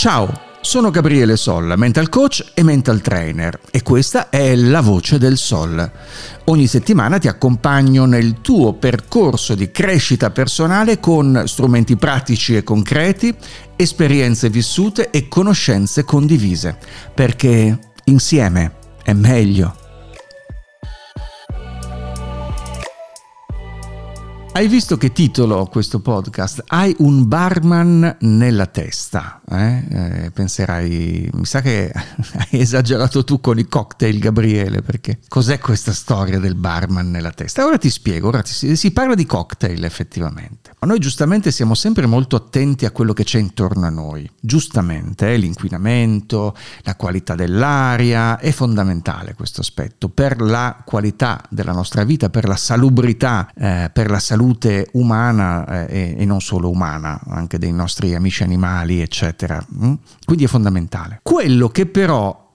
Ciao, sono Gabriele Solla, mental coach e mental trainer e questa è La Voce del Sol. Ogni settimana ti accompagno nel tuo percorso di crescita personale con strumenti pratici e concreti, esperienze vissute e conoscenze condivise, perché insieme è meglio. Hai visto che titolo questo podcast? Hai un barman nella testa. Eh? Eh, penserai, mi sa che hai esagerato tu con i cocktail, Gabriele, perché cos'è questa storia del barman nella testa? Ora ti spiego, ora ti, si parla di cocktail effettivamente. Ma noi giustamente siamo sempre molto attenti a quello che c'è intorno a noi. Giustamente, eh? l'inquinamento, la qualità dell'aria, è fondamentale questo aspetto per la qualità della nostra vita, per la salubrità, eh, per la salute salute umana eh, e, non solo umana, anche dei nostri amici animali, eccetera. Mm? Quindi è fondamentale. Quello che però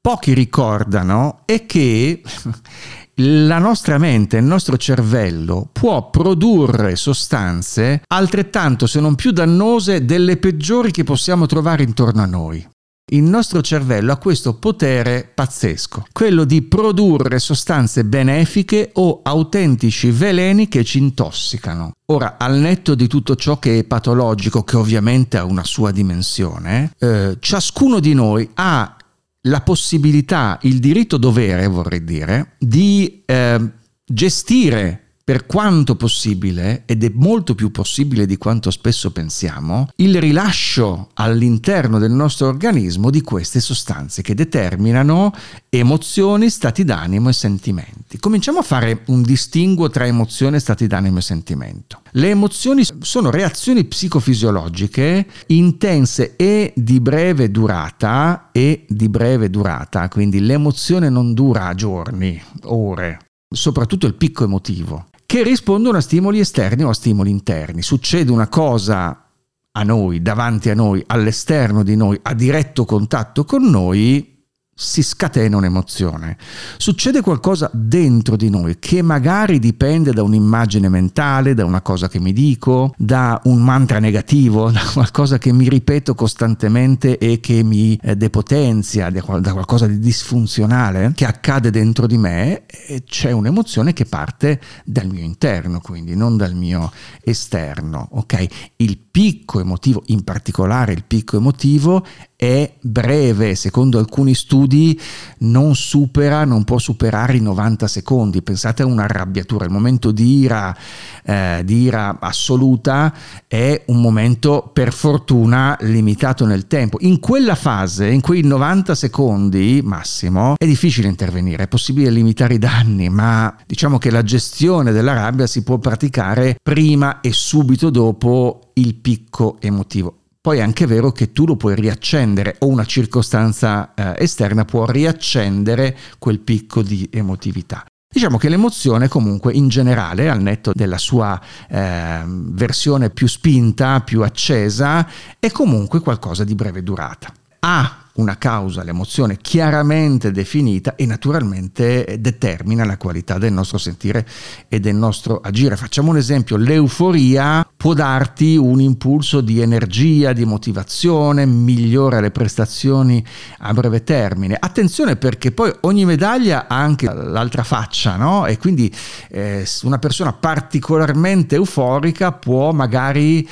pochi ricordano è che la nostra mente, il nostro cervello può produrre sostanze altrettanto se non più dannose delle peggiori che possiamo trovare intorno a noi. Il nostro cervello ha questo potere pazzesco, quello di produrre sostanze benefiche o autentici veleni che ci intossicano. Ora, al netto di tutto ciò che è patologico, che ovviamente ha una sua dimensione, eh, ciascuno di noi ha la possibilità, il diritto dovere, vorrei dire, di eh, gestire per quanto possibile, ed è molto più possibile di quanto spesso pensiamo, il rilascio all'interno del nostro organismo di queste sostanze che determinano emozioni, stati d'animo e sentimenti. Cominciamo a fare un distinguo tra emozione, stati d'animo e sentimento. Le emozioni sono reazioni psicofisiologiche intense e di breve durata e di breve durata, quindi l'emozione non dura giorni, ore, soprattutto il picco emotivo che rispondono a stimoli esterni o a stimoli interni. Succede una cosa a noi, davanti a noi, all'esterno di noi, a diretto contatto con noi, si scatena un'emozione. Succede qualcosa dentro di noi che magari dipende da un'immagine mentale, da una cosa che mi dico, da un mantra negativo, da qualcosa che mi ripeto costantemente e che mi eh, depotenzia, da qualcosa di disfunzionale che accade dentro di me e c'è un'emozione che parte dal mio interno, quindi non dal mio esterno, ok? Il picco emotivo, in particolare il picco emotivo, è breve, secondo alcuni studi non supera, non può superare i 90 secondi. Pensate a un'arrabbiatura, il momento di ira, eh, di ira assoluta è un momento per fortuna limitato nel tempo. In quella fase, in quei 90 secondi massimo, è difficile intervenire, è possibile limitare i danni, ma diciamo che la gestione della rabbia si può praticare prima e subito dopo il picco emotivo. Poi è anche vero che tu lo puoi riaccendere o una circostanza eh, esterna può riaccendere quel picco di emotività. Diciamo che l'emozione comunque in generale, al netto della sua eh, versione più spinta, più accesa, è comunque qualcosa di breve durata. Ha una causa, l'emozione chiaramente definita e naturalmente determina la qualità del nostro sentire e del nostro agire. Facciamo un esempio, l'euforia può darti un impulso di energia, di motivazione, migliora le prestazioni a breve termine. Attenzione perché poi ogni medaglia ha anche l'altra faccia, no? E quindi eh, una persona particolarmente euforica può magari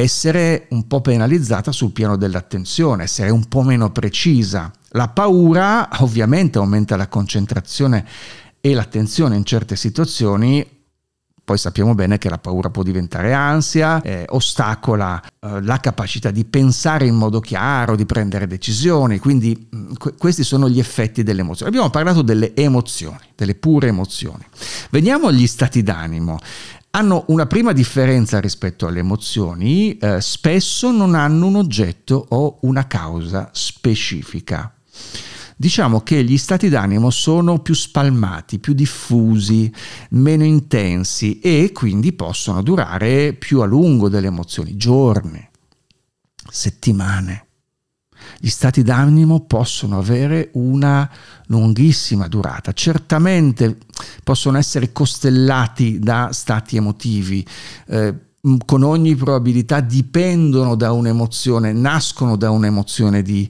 essere un po' penalizzata sul piano dell'attenzione, essere un po' meno precisa. La paura ovviamente aumenta la concentrazione e l'attenzione in certe situazioni, poi sappiamo bene che la paura può diventare ansia, eh, ostacola eh, la capacità di pensare in modo chiaro, di prendere decisioni, quindi mh, mm, questi sono gli effetti delle emozioni. Abbiamo parlato delle emozioni, delle pure emozioni. Veniamo agli stati d'animo hanno una prima differenza rispetto alle emozioni, eh, spesso non hanno un oggetto o una causa specifica. Diciamo che gli stati d'animo sono più spalmati, più diffusi, meno intensi e quindi possono durare più a lungo delle emozioni, giorni, settimane gli stati d'animo possono avere una lunghissima durata. Certamente possono essere costellati da stati emotivi. Eh, con ogni probabilità dipendono da un'emozione, nascono da un'emozione di,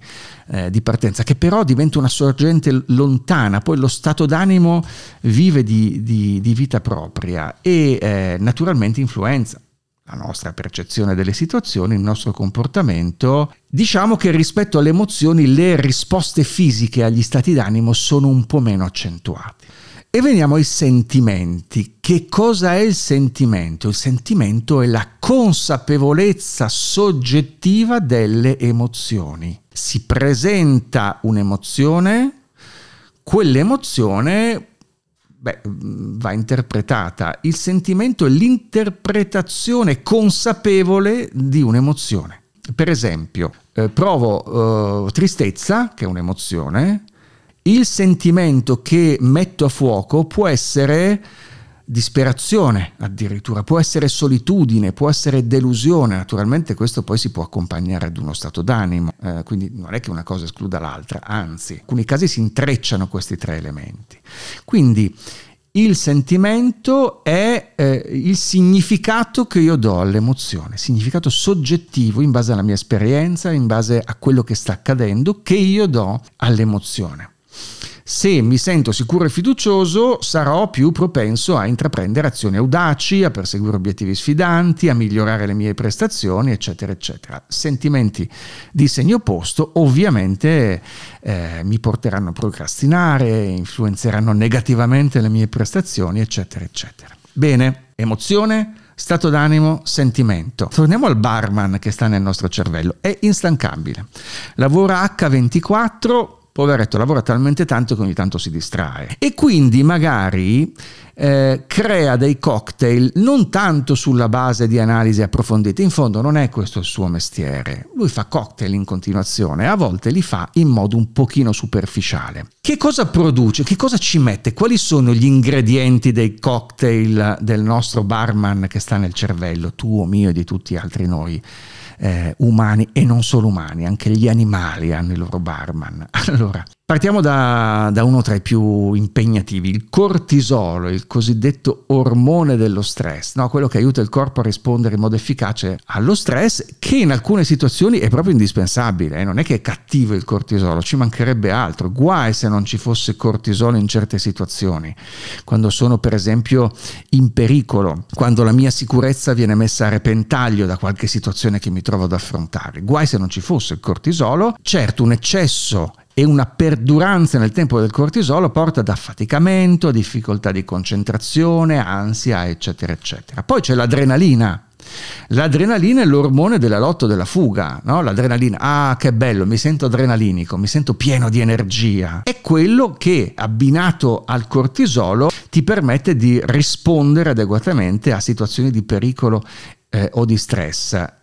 eh, di, partenza, che però diventa una sorgente lontana, poi lo stato d'animo vive di, di, di vita propria e eh, naturalmente influenza la nostra percezione delle situazioni, il nostro comportamento. Diciamo che rispetto alle emozioni le risposte fisiche agli stati d'animo sono un po' meno accentuate. E veniamo ai sentimenti. Che cosa è il sentimento? Il sentimento è la consapevolezza soggettiva delle emozioni. Si presenta un'emozione, quell'emozione beh, va interpretata. Il sentimento è l'interpretazione consapevole di un'emozione. Per esempio, eh, provo eh, tristezza, che è un'emozione, il sentimento che metto a fuoco può essere disperazione addirittura, può essere solitudine, può essere delusione, naturalmente questo poi si può accompagnare ad uno stato d'animo, eh, quindi non è che una cosa escluda l'altra, anzi, in alcuni casi si intrecciano questi tre elementi. Quindi il sentimento è eh, il significato che io do all'emozione, significato soggettivo in base alla mia esperienza, in base a quello che sta accadendo, che io do all'emozione. Se mi sento sicuro e fiducioso, sarò più propenso a intraprendere azioni audaci, a perseguire obiettivi sfidanti, a migliorare le mie prestazioni, eccetera, eccetera. Sentimenti di segno opposto ovviamente eh, mi porteranno a procrastinare, influenzeranno negativamente le mie prestazioni, eccetera, eccetera. Bene, emozione, stato d'animo, sentimento. Torniamo al barman che sta nel nostro cervello, è instancabile. Lavora H24, poveretto lavora talmente tanto che ogni tanto si distrae e quindi magari eh, crea dei cocktail non tanto sulla base di analisi approfondite, in fondo non è questo il suo mestiere, lui fa cocktail in continuazione, a volte li fa in modo un pochino superficiale. Che cosa produce? Che cosa ci mette? Quali sono gli ingredienti dei cocktail del nostro barman che sta nel cervello, tuo, mio e di tutti altri noi? Eh, umani e non solo umani, anche gli animali hanno i loro barman. Allora, partiamo da, da, uno tra i più impegnativi, il cortisolo, il cosiddetto ormone dello stress, no? quello che aiuta il corpo a rispondere in modo efficace allo stress, che in alcune situazioni è proprio indispensabile, eh? non è che è cattivo il cortisolo, ci mancherebbe altro, guai se non ci fosse cortisolo in certe situazioni, quando sono per esempio in pericolo, quando la mia sicurezza viene messa a repentaglio da qualche situazione che mi trovo ad affrontare. Guai se non ci fosse il cortisolo, certo un eccesso e una perduranza nel tempo del cortisolo porta ad affaticamento, difficoltà di concentrazione, ansia, eccetera, eccetera. Poi c'è l'adrenalina. L'adrenalina è l'ormone della lotta della fuga, no? L'adrenalina, ah che bello, mi sento adrenalinico, mi sento pieno di energia. È quello che abbinato al cortisolo ti permette di rispondere adeguatamente a situazioni di pericolo eh, o di stress.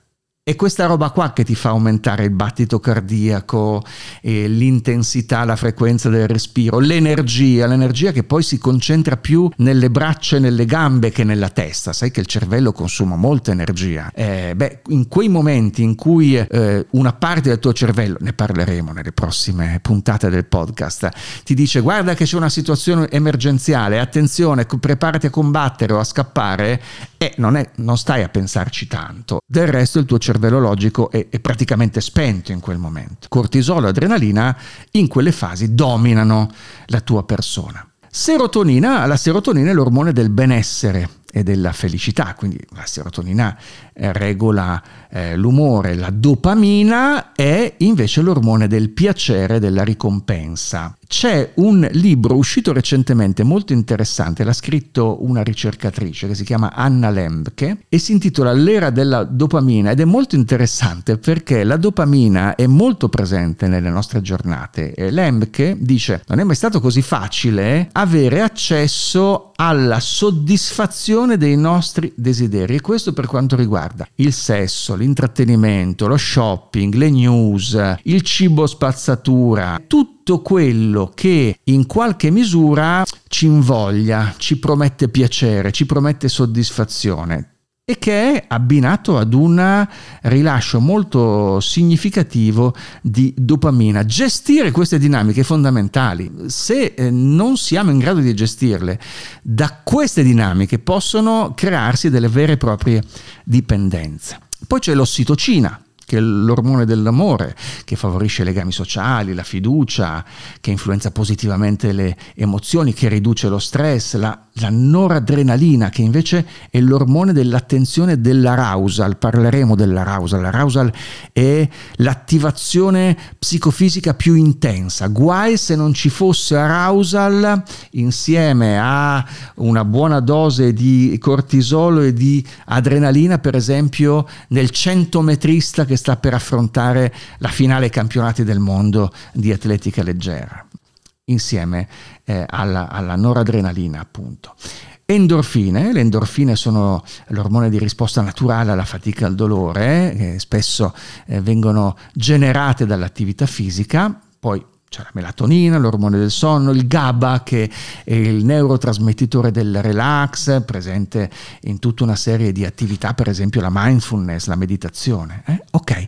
È questa roba qua che ti fa aumentare il battito cardiaco, l'intensità, la frequenza del respiro, l'energia, l'energia che poi si concentra più nelle braccia e nelle gambe che nella testa. Sai che il cervello consuma molta energia. Eh, beh, in quei momenti in cui eh, una parte del tuo cervello, ne parleremo nelle prossime puntate del podcast, ti dice guarda che c'è una situazione emergenziale, attenzione, preparati a combattere o a scappare, eh, non, è, non stai a pensarci tanto. Del resto il tuo cervello cervello logico è, è praticamente spento in quel momento. Cortisolo e adrenalina in quelle fasi dominano la tua persona. Serotonina, la serotonina è l'ormone del benessere e della felicità, quindi la serotonina eh, regola eh, l'umore, la dopamina è invece l'ormone del piacere e della ricompensa. C'è un libro uscito recentemente molto interessante, l'ha scritto una ricercatrice che si chiama Anna Lembke e si intitola L'era della dopamina ed è molto interessante perché la dopamina è molto presente nelle nostre giornate e Lembke dice non è mai stato così facile avere accesso alla soddisfazione dei nostri desideri e questo per quanto riguarda il sesso, l'intrattenimento, lo shopping, le news, il cibo spazzatura, tutto quello che in qualche misura ci invoglia, ci promette piacere, ci promette soddisfazione e che è abbinato ad un rilascio molto significativo di dopamina. Gestire queste dinamiche fondamentali. Se eh, non siamo in grado di gestirle, da queste dinamiche possono crearsi delle vere e proprie dipendenze. Poi c'è l'ossitocina, che è l'ormone dell'amore, che favorisce i legami sociali, la fiducia, che influenza positivamente le emozioni, che riduce lo stress, la, la noradrenalina, che invece è l'ormone dell'attenzione dell'arousal. Parleremo dell'arousal. L'arousal è l'attivazione psicofisica più intensa. Guai se non ci fosse arousal insieme a una buona dose di cortisolo e di adrenalina, per esempio nel centometrista che che sta per affrontare la finale campionati del mondo di atletica leggera, insieme eh, alla, alla noradrenalina appunto. Endorfine, le endorfine sono l'ormone di risposta naturale alla fatica e al dolore, eh, che spesso eh, vengono generate dall'attività fisica, poi c'è la melatonina, l'ormone del sonno, il GABA che è il neurotrasmettitore del relax, presente in tutta una serie di attività, per esempio la mindfulness, la meditazione. Eh? Ok,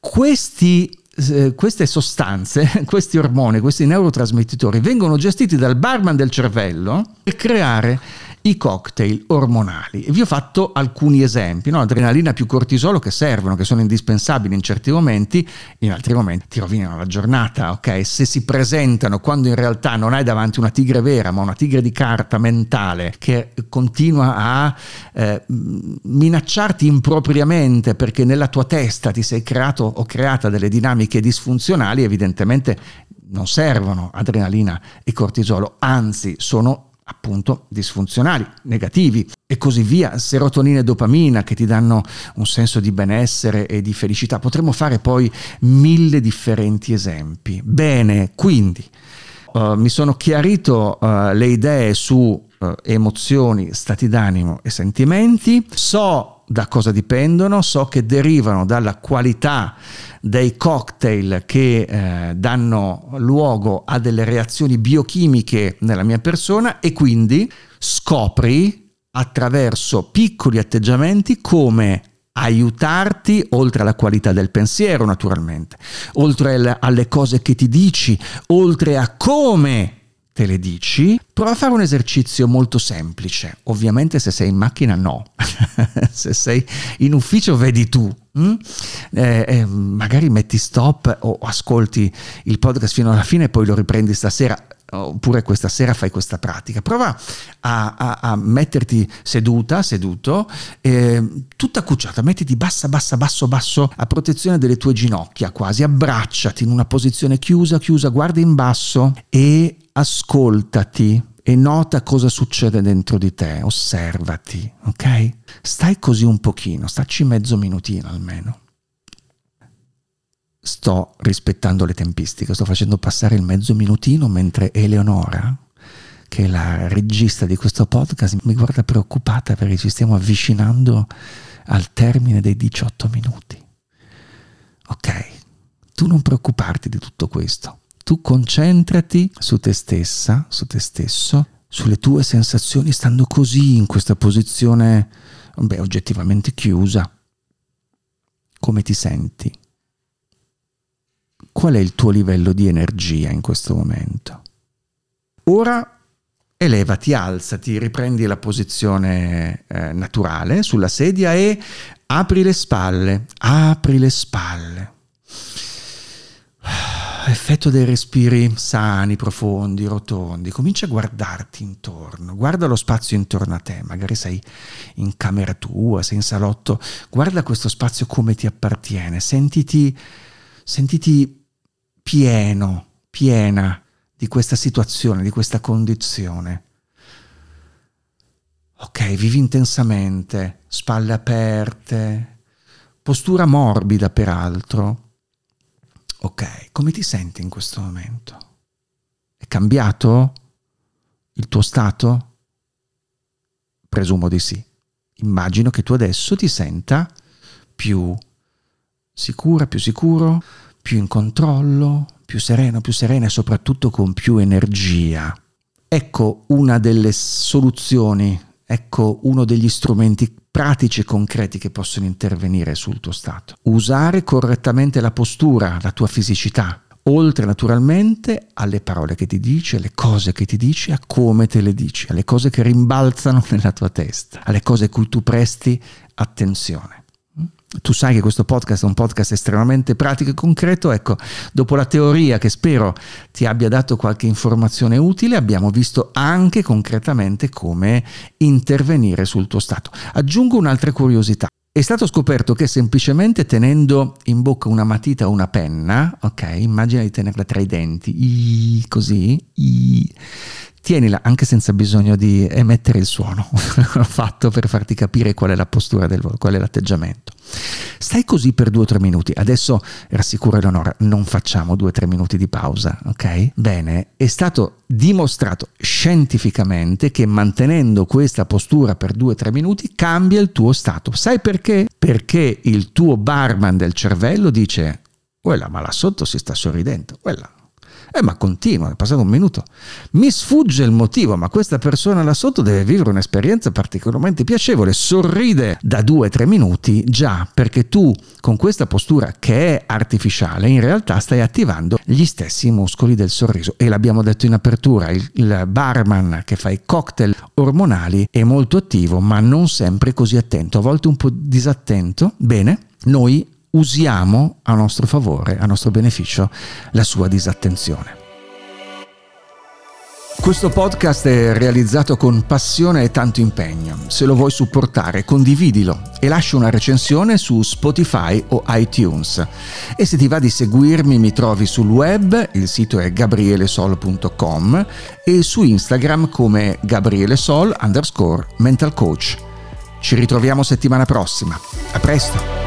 questi eh, queste sostanze, questi ormoni, questi neurotrasmettitori vengono gestiti dal barman del cervello per creare i cocktail ormonali. vi ho fatto alcuni esempi, no? adrenalina più cortisolo che servono, che sono indispensabili in certi momenti, in altri momenti ti rovinano la giornata, ok? Se si presentano quando in realtà non hai davanti una tigre vera, ma una tigre di carta mentale che continua a eh, minacciarti impropriamente perché nella tua testa ti sei creato o creata delle dinamiche disfunzionali, evidentemente non servono adrenalina e cortisolo, anzi sono appunto disfunzionali, negativi e così via, serotonina e dopamina che ti danno un senso di benessere e di felicità. Potremmo fare poi mille differenti esempi. Bene, quindi uh, mi sono chiarito uh, le idee su uh, emozioni, stati d'animo e sentimenti, so da cosa dipendono, so che derivano dalla qualità dei cocktail che eh, danno luogo a delle reazioni biochimiche nella mia persona e quindi scopri attraverso piccoli atteggiamenti come aiutarti oltre alla qualità del pensiero naturalmente, oltre alle cose che ti dici, oltre a come te le dici, prova a fare un esercizio molto semplice. Ovviamente se sei in macchina no, se sei in ufficio vedi tu. Mm? Eh, eh, magari metti stop o ascolti il podcast fino alla fine e poi lo riprendi stasera oppure questa sera fai questa pratica. Prova a, a, a metterti seduta, seduto, eh, tutta cucciata, mettiti bassa, bassa, basso, basso, a protezione delle tue ginocchia quasi, abbracciati in una posizione chiusa, chiusa, guarda in basso e ascoltati e nota cosa succede dentro di te, osservati, ok? Stai così un pochino, staci mezzo minutino almeno sto rispettando le tempistiche, sto facendo passare il mezzo minutino mentre Eleonora, che è la regista di questo podcast, mi guarda preoccupata perché ci stiamo avvicinando al termine dei 18 minuti. Ok, tu non preoccuparti di tutto questo, tu concentrati su te stessa, su te stesso, sulle tue sensazioni stando così in questa posizione, beh, oggettivamente chiusa. Come ti senti? qual è il tuo livello di energia in questo momento. Ora elevati, alzati, riprendi la posizione eh, naturale sulla sedia e apri le spalle, apri le spalle. Effetto dei respiri sani, profondi, rotondi. Comincia a guardarti intorno, guarda lo spazio intorno a te, magari sei in camera tua, sei in salotto, guarda questo spazio come ti appartiene, sentiti, sentiti pieno, piena di questa situazione, di questa condizione. Ok, vivi intensamente, spalle aperte, postura morbida peraltro. Ok, come ti senti in questo momento? È cambiato il tuo stato? Presumo di sì. Immagino che tu adesso ti senta più sicura, più sicuro, più in controllo, più sereno, più serena e soprattutto con più energia. Ecco una delle soluzioni, ecco uno degli strumenti pratici e concreti che possono intervenire sul tuo stato. Usare correttamente la postura, la tua fisicità, oltre naturalmente alle parole che ti dici, alle cose che ti dici, a come te le dici, alle cose che rimbalzano nella tua testa, alle cose a cui tu presti attenzione. Tu sai che questo podcast è un podcast estremamente pratico e concreto, ecco, dopo la teoria che spero ti abbia dato qualche informazione utile, abbiamo visto anche concretamente come intervenire sul tuo stato. Aggiungo un'altra curiosità. È stato scoperto che semplicemente tenendo in bocca una matita o una penna, ok, immagina di tenerla tra i denti, i, così, i, tienila anche senza bisogno di emettere il suono, l'ho fatto per farti capire qual è la postura del qual è l'atteggiamento. Stai così per due o tre minuti, adesso rassicuro Eleonora, non facciamo due o tre minuti di pausa, ok? Bene, è stato dimostrato scientificamente che mantenendo questa postura per due o tre minuti cambia il tuo stato. Sai perché? Perché il tuo barman del cervello dice, quella ma là sotto si sta sorridendo, quella eh, ma continua, è passato un minuto. Mi sfugge il motivo, ma questa persona là sotto deve vivere un'esperienza particolarmente piacevole. Sorride da due o tre minuti già perché tu con questa postura che è artificiale in realtà stai attivando gli stessi muscoli del sorriso. E l'abbiamo detto in apertura, il, il barman che fa i cocktail ormonali è molto attivo ma non sempre così attento, a volte un po' disattento. Bene, noi usiamo a nostro favore, a nostro beneficio, la sua disattenzione. Questo podcast è realizzato con passione e tanto impegno. Se lo vuoi supportare, condividilo e lascia una recensione su Spotify o iTunes. E se ti va di seguirmi, mi trovi sul web, il sito è gabrielesol.com e su Instagram come gabrielesol underscore mental coach. Ci ritroviamo settimana prossima. A presto!